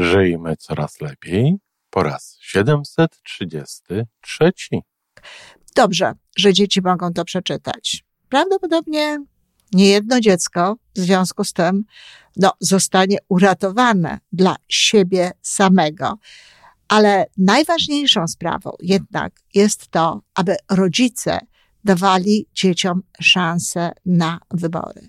Żyjmy coraz lepiej po raz 733. Dobrze, że dzieci mogą to przeczytać. Prawdopodobnie niejedno dziecko w związku z tym no, zostanie uratowane dla siebie samego. Ale najważniejszą sprawą jednak jest to, aby rodzice dawali dzieciom szansę na wybory.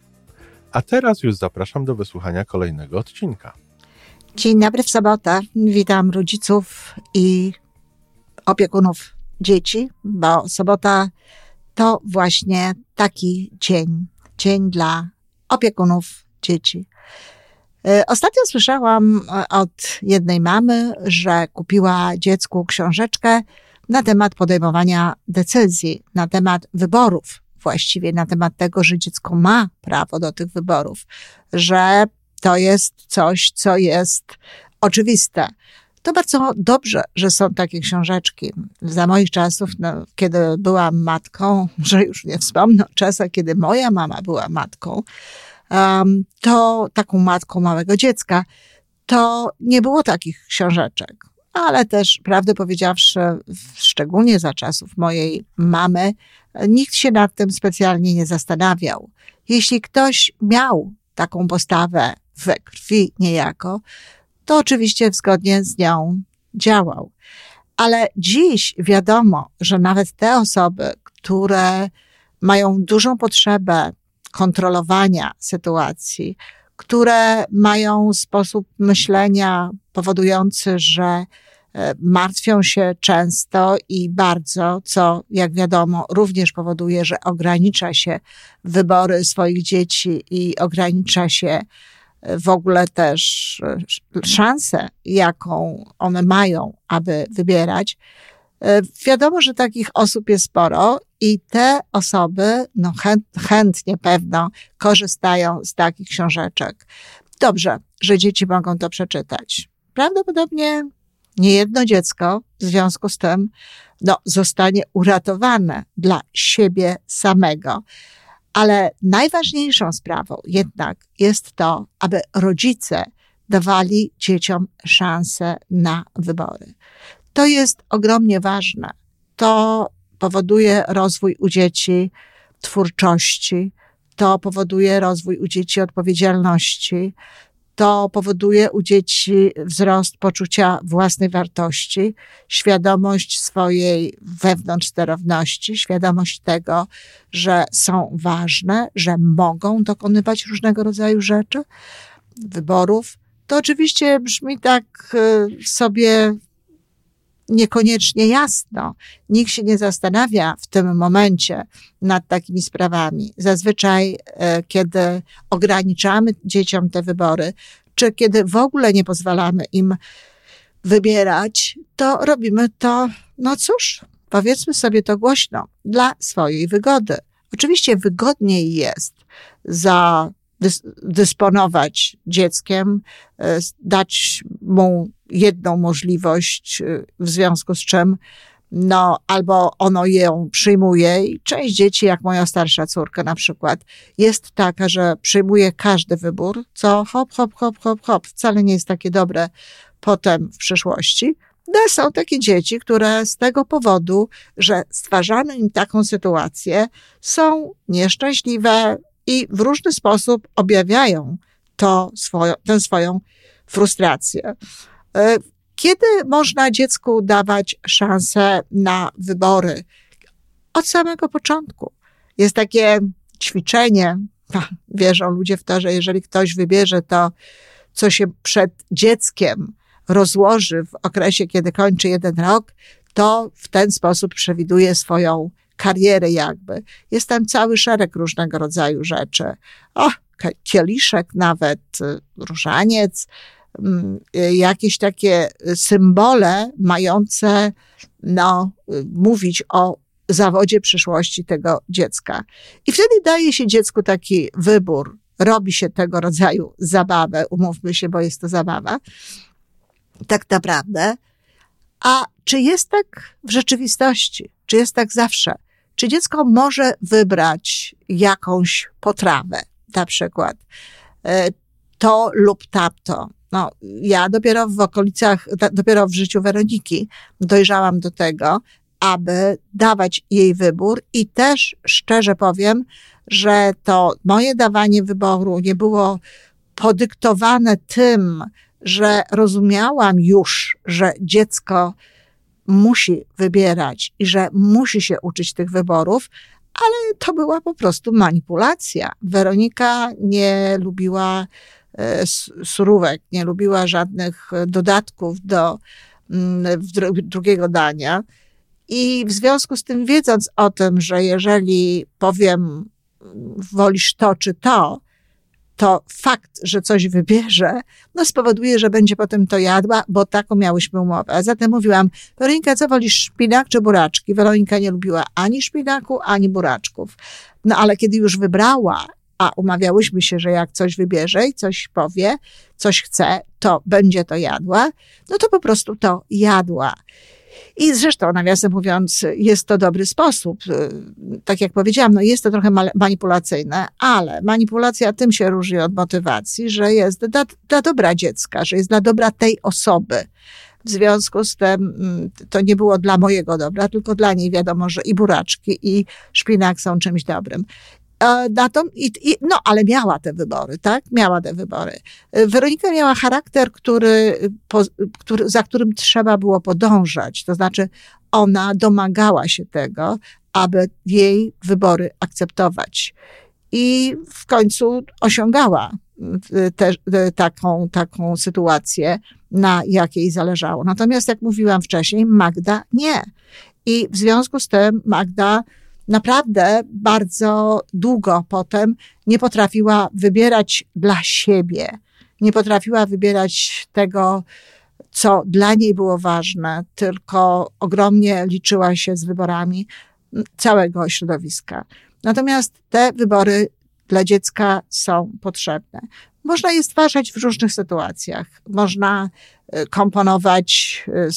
A teraz już zapraszam do wysłuchania kolejnego odcinka. Dzień dobry w sobotę. Witam rodziców i opiekunów dzieci, bo sobota to właśnie taki dzień. Dzień dla opiekunów dzieci. E, ostatnio słyszałam e, od jednej mamy, że kupiła dziecku książeczkę na temat podejmowania decyzji, na temat wyborów, właściwie na temat tego, że dziecko ma prawo do tych wyborów, że to jest coś, co jest oczywiste. To bardzo dobrze, że są takie książeczki. Za moich czasów, no, kiedy byłam matką, że już nie wspomnę o czasach, kiedy moja mama była matką, um, to taką matką małego dziecka, to nie było takich książeczek. Ale też, prawdę powiedziawszy, szczególnie za czasów mojej mamy, nikt się nad tym specjalnie nie zastanawiał. Jeśli ktoś miał taką postawę we krwi niejako, to oczywiście zgodnie z nią działał. Ale dziś wiadomo, że nawet te osoby, które mają dużą potrzebę kontrolowania sytuacji, które mają sposób myślenia powodujący, że martwią się często i bardzo, co jak wiadomo również powoduje, że ogranicza się wybory swoich dzieci i ogranicza się e, w ogóle też e, szansę, jaką one mają, aby wybierać. Wiadomo, że takich osób jest sporo i te osoby no, chęt, chętnie pewno korzystają z takich książeczek. Dobrze, że dzieci mogą to przeczytać. Prawdopodobnie niejedno dziecko w związku z tym no, zostanie uratowane dla siebie samego. Ale najważniejszą sprawą jednak jest to, aby rodzice dawali dzieciom szansę na wybory. To jest ogromnie ważne. To powoduje rozwój u dzieci twórczości, to powoduje rozwój u dzieci odpowiedzialności, to powoduje u dzieci wzrost poczucia własnej wartości, świadomość swojej wewnątrz sterowności, świadomość tego, że są ważne, że mogą dokonywać różnego rodzaju rzeczy, wyborów. To oczywiście brzmi tak y, sobie niekoniecznie jasno. Nikt się nie zastanawia w tym momencie nad takimi sprawami. Zazwyczaj, e, kiedy ograniczamy dzieciom te wybory, czy kiedy w ogóle nie pozwalamy im wybierać, to robimy to, no cóż, powiedzmy sobie to głośno, dla swojej wygody. Oczywiście wygodniej jest za dysponować dzieckiem, e, dać mu jedną możliwość, e, w związku z czym no, albo ono ją przyjmuje i część dzieci, jak moja starsza córka na przykład, jest taka, że przyjmuje każdy wybór, co hop, hop, hop, hop, hop, wcale nie jest takie dobre potem w przyszłości. No, są takie dzieci, które z tego powodu, że stwarzamy im taką sytuację, są nieszczęśliwe, i w różny sposób objawiają to swoją, tę swoją frustrację. E, kiedy można dziecku dawać szansę na wybory? Od samego początku. Jest takie ćwiczenie, wierzą ludzie w to, że jeżeli ktoś wybierze to, co się przed dzieckiem rozłoży w okresie, kiedy kończy jeden rok, to w ten sposób przewiduje swoją kariery jakby. Jest tam cały szereg różnego rodzaju rzeczy. O, kieliszek nawet, y, różaniec, mm, y, jakieś takie symbole mające no, mówić o zawodzie przyszłości tego dziecka. I wtedy daje się dziecku taki wybór, robi się tego rodzaju zabawę, umówmy się, bo jest to zabawa, tak naprawdę. A czy jest tak w rzeczywistości? Czy jest tak zawsze? Czy dziecko może wybrać jakąś potrawę, na przykład e, to lub tamto? No, ja dopiero w okolicach, dopiero w życiu Weroniki dojrzałam do tego, aby dawać jej wybór i też szczerze powiem, że to moje dawanie wyboru nie było podyktowane tym, że rozumiałam już, że dziecko musi wybierać i że musi się uczyć tych wyborów, ale to była po prostu manipulacja. Weronika nie lubiła e, surówek, nie lubiła żadnych dodatków do mm, drugiego dania. I w związku z tym, wiedząc o tym, że jeżeli powiem, wolisz to czy to, to fakt, że coś wybierze, no spowoduje, że będzie potem to jadła, bo taką miałyśmy umowę. A zatem mówiłam, Weronika, co wolisz, szpinak czy buraczki? Weronika nie lubiła ani szpinaku, ani buraczków. No ale kiedy już wybrała, a umawiałyśmy się, że jak coś wybierze i coś powie, coś chce, to będzie to jadła, no to po prostu to jadła. I zresztą, nawiasem mówiąc, jest to dobry sposób. Tak jak powiedziałam, no jest to trochę manipulacyjne, ale manipulacja tym się różni od motywacji, że jest dla, dla dobra dziecka, że jest dla dobra tej osoby. W związku z tym mm, to nie było dla mojego dobra, tylko dla niej wiadomo, że i buraczki, i szpinak są czymś dobrym. E, na to, i, i, no, ale miała te wybory, tak? Miała te wybory. E, Weronika miała charakter, który, po, który, za którym trzeba było podążać. To znaczy, ona domagała się tego, aby jej wybory akceptować. I w końcu osiągała e, te, taką, taką sytuację, na jakiej zależało. Natomiast, jak mówiłam wcześniej, Magda nie. I w związku z tym Magda naprawdę bardzo długo potem nie potrafiła wybierać dla siebie, nie potrafiła wybierać tego, co dla niej było ważne, tylko ogromnie liczyła się z wyborami całego środowiska. Natomiast te wybory dla dziecka są potrzebne. Można je stwarzać w różnych sytuacjach. Można e, komponować e,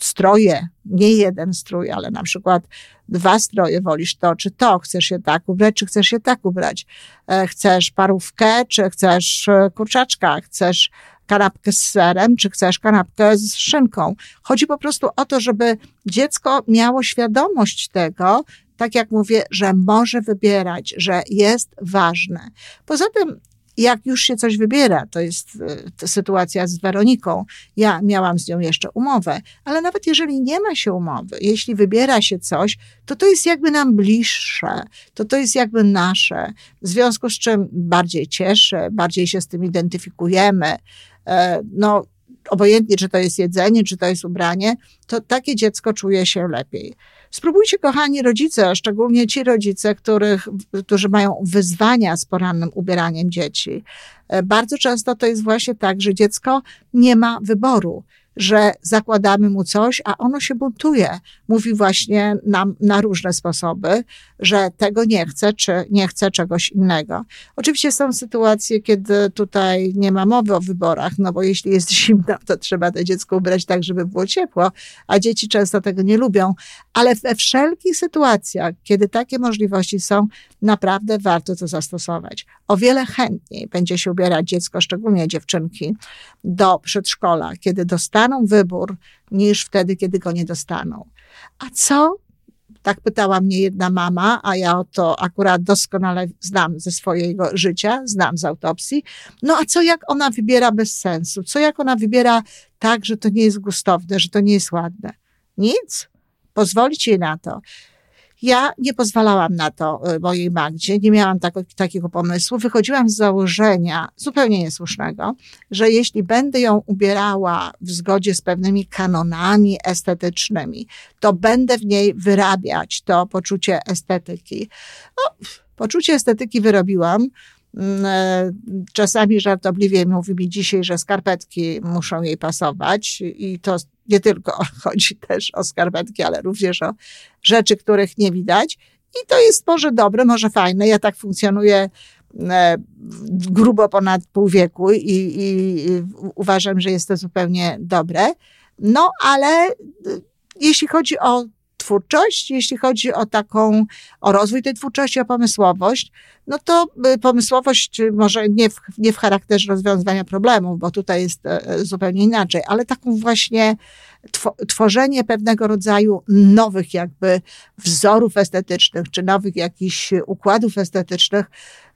stroje, nie jeden strój, ale na przykład dwa stroje, wolisz to czy to, chcesz się tak ubrać, czy chcesz się tak ubrać. E, chcesz parówkę, czy chcesz kurczaczka, chcesz kanapkę z serem, czy chcesz kanapkę z szynką. Chodzi po prostu o to, żeby dziecko miało świadomość tego, tak jak mówię, że może wybierać, że jest ważne. Poza tym jak już się coś wybiera, to jest to sytuacja z Weroniką. Ja miałam z nią jeszcze umowę, ale nawet jeżeli nie ma się umowy, jeśli wybiera się coś, to to jest jakby nam bliższe, to to jest jakby nasze, w związku z czym bardziej cieszę, bardziej się z tym identyfikujemy. E, no, obojętnie, czy to jest jedzenie, czy to jest ubranie, to takie dziecko czuje się lepiej. Spróbujcie, kochani rodzice, szczególnie ci rodzice, których, którzy mają wyzwania z porannym ubieraniem dzieci. E, bardzo często to jest właśnie tak, że dziecko nie ma wyboru że zakładamy mu coś, a ono się buntuje. Mówi właśnie nam na różne sposoby, że tego nie chce, czy nie chce czegoś innego. Oczywiście są sytuacje, kiedy tutaj nie ma mowy o wyborach, no bo jeśli jest zimno, to trzeba to dziecko ubrać tak, żeby było ciepło, a dzieci często tego nie lubią, ale we wszelkich sytuacjach, kiedy takie możliwości są, naprawdę warto to zastosować. O wiele chętniej będzie się ubierać dziecko, szczególnie dziewczynki, do przedszkola, kiedy dostaną wybór, niż wtedy, kiedy go nie dostaną. A co tak pytała mnie jedna mama, a ja to akurat doskonale znam ze swojego życia, znam z autopsji. No a co jak ona wybiera bez sensu? Co jak ona wybiera tak, że to nie jest gustowne, że to nie jest ładne? Nic. Pozwolić jej na to. Ja nie pozwalałam na to mojej Magdzie, nie miałam tak, takiego pomysłu. Wychodziłam z założenia zupełnie niesłusznego, że jeśli będę ją ubierała w zgodzie z pewnymi kanonami estetycznymi, to będę w niej wyrabiać to poczucie estetyki. No, poczucie estetyki wyrobiłam. Mm, e, czasami żartobliwie mówi mi dzisiaj, że skarpetki muszą jej pasować i to nie tylko chodzi też o skarpetki, ale również o rzeczy, których nie widać. I to jest może dobre, może fajne. Ja tak funkcjonuję e, grubo ponad pół wieku i, i, uważam, że jest to zupełnie dobre. No, ale e, jeśli chodzi o twórczość, jeśli chodzi o taką, o rozwój tej twórczości, o pomysłowość, no to y, pomysłowość może nie w, nie w charakterze rozwiązywania problemów, bo tutaj jest e, e, zupełnie inaczej, ale taką właśnie tworzenie pewnego rodzaju nowych jakby wzorów estetycznych, czy nowych jakichś układów estetycznych,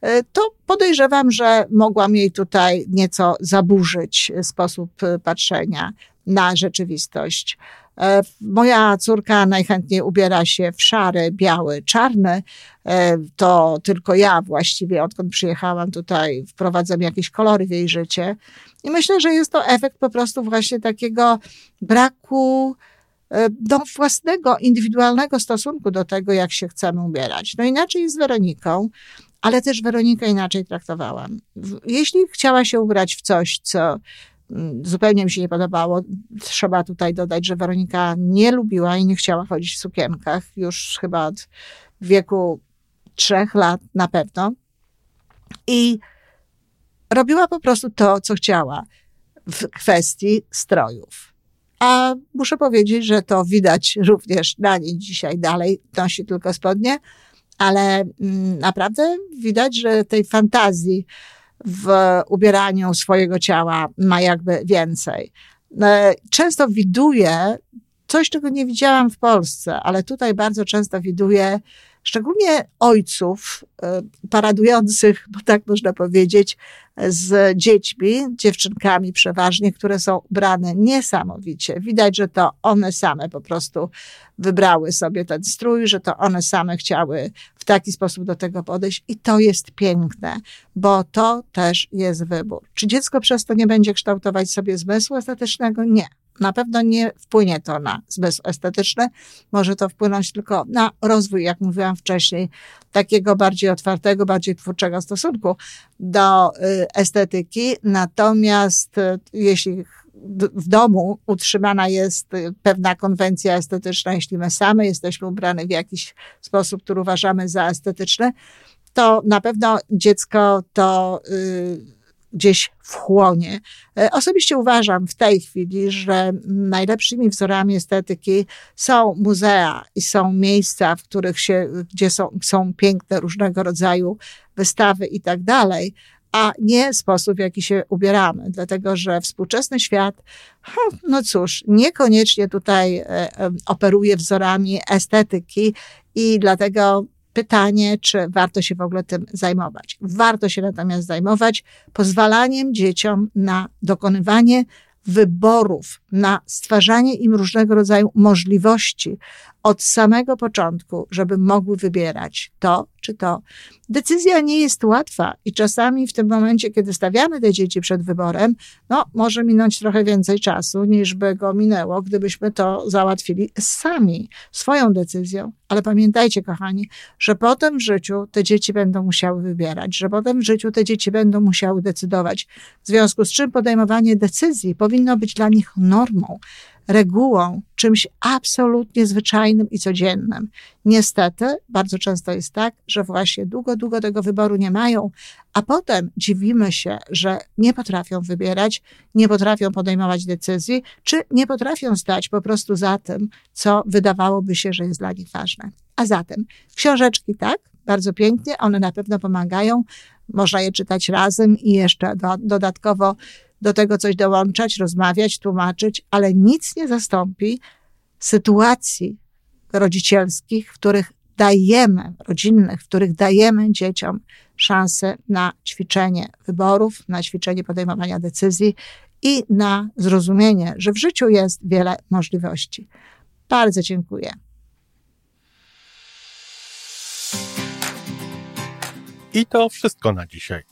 e, to podejrzewam, że mogłam jej tutaj nieco zaburzyć sposób patrzenia na rzeczywistość. E, moja córka najchętniej ubiera się w szary, biały, czarny. E, to tylko ja właściwie, odkąd przyjechałam tutaj, wprowadzam jakieś kolory w jej życie. I myślę, że jest to efekt po prostu właśnie takiego braku e, do własnego, indywidualnego stosunku do tego, jak się chcemy ubierać. No inaczej jest z Weroniką, ale też Weronikę inaczej traktowałam. Jeśli chciała się ubrać w coś, co zupełnie mi się nie podobało. Trzeba tutaj dodać, że Weronika nie lubiła i nie chciała chodzić w sukienkach już chyba od wieku trzech lat na pewno. I robiła po prostu to, co chciała w kwestii strojów. A muszę powiedzieć, że to widać również na niej dzisiaj dalej, nosi tylko spodnie, ale mm, naprawdę widać, że tej fantazji, w ubieraniu swojego ciała ma jakby więcej. E, często widuję coś, czego nie widziałam w Polsce, ale tutaj bardzo często widuję szczególnie ojców e, paradujących, bo tak można powiedzieć, z dziećmi, dziewczynkami przeważnie, które są ubrane niesamowicie. Widać, że to one same po prostu wybrały sobie ten strój, że to one same chciały w taki sposób do tego podejść i to jest piękne, bo to też jest wybór. Czy dziecko przez to nie będzie kształtować sobie zmysłu estetycznego? Nie. Na pewno nie wpłynie to na zmysł estetyczny, może to wpłynąć tylko na rozwój, jak mówiłam wcześniej, takiego bardziej otwartego, bardziej twórczego stosunku do y, estetyki. Natomiast y, jeśli w domu utrzymana jest y, pewna konwencja estetyczna, jeśli my same jesteśmy ubrane w jakiś sposób, który uważamy za estetyczny, to na pewno dziecko to gdzieś wchłonie. E, osobiście uważam w tej chwili, że najlepszymi wzorami estetyki są muzea i są miejsca, w których się, gdzie są, są piękne różnego rodzaju wystawy i tak dalej, a nie sposób, w jaki się ubieramy, dlatego że współczesny świat, no cóż, niekoniecznie tutaj e, e, operuje wzorami estetyki i dlatego pytanie, czy warto się w ogóle tym zajmować. Warto się natomiast zajmować pozwalaniem dzieciom na dokonywanie wyborów, na stwarzanie im różnego rodzaju możliwości od samego początku, żeby mogły wybierać to czy to. Decyzja nie jest łatwa i czasami w tym momencie, kiedy stawiamy te dzieci przed wyborem, no może minąć trochę więcej czasu, niż by go minęło, gdybyśmy to załatwili sami, swoją decyzją. Ale pamiętajcie, kochani, że potem w życiu te dzieci będą musiały wybierać, że potem w życiu te dzieci będą musiały decydować. W związku z czym podejmowanie decyzji powinno być dla nich normą regułą, czymś absolutnie zwyczajnym i codziennym. Niestety, bardzo często jest tak, że właśnie długo, długo tego wyboru nie mają, a potem dziwimy się, że nie potrafią wybierać, nie potrafią podejmować decyzji, czy nie potrafią stać po prostu za tym, co wydawałoby się, że jest dla nich ważne. A zatem książeczki, tak, bardzo pięknie, one na pewno pomagają. Można je czytać razem i jeszcze do, dodatkowo do tego coś dołączać, rozmawiać, tłumaczyć, ale nic nie zastąpi sytuacji rodzicielskich, w których dajemy, rodzinnych, w których dajemy dzieciom szansę na ćwiczenie wyborów, na ćwiczenie podejmowania decyzji i na zrozumienie, że w życiu jest wiele możliwości. Bardzo dziękuję. I to wszystko na dzisiaj.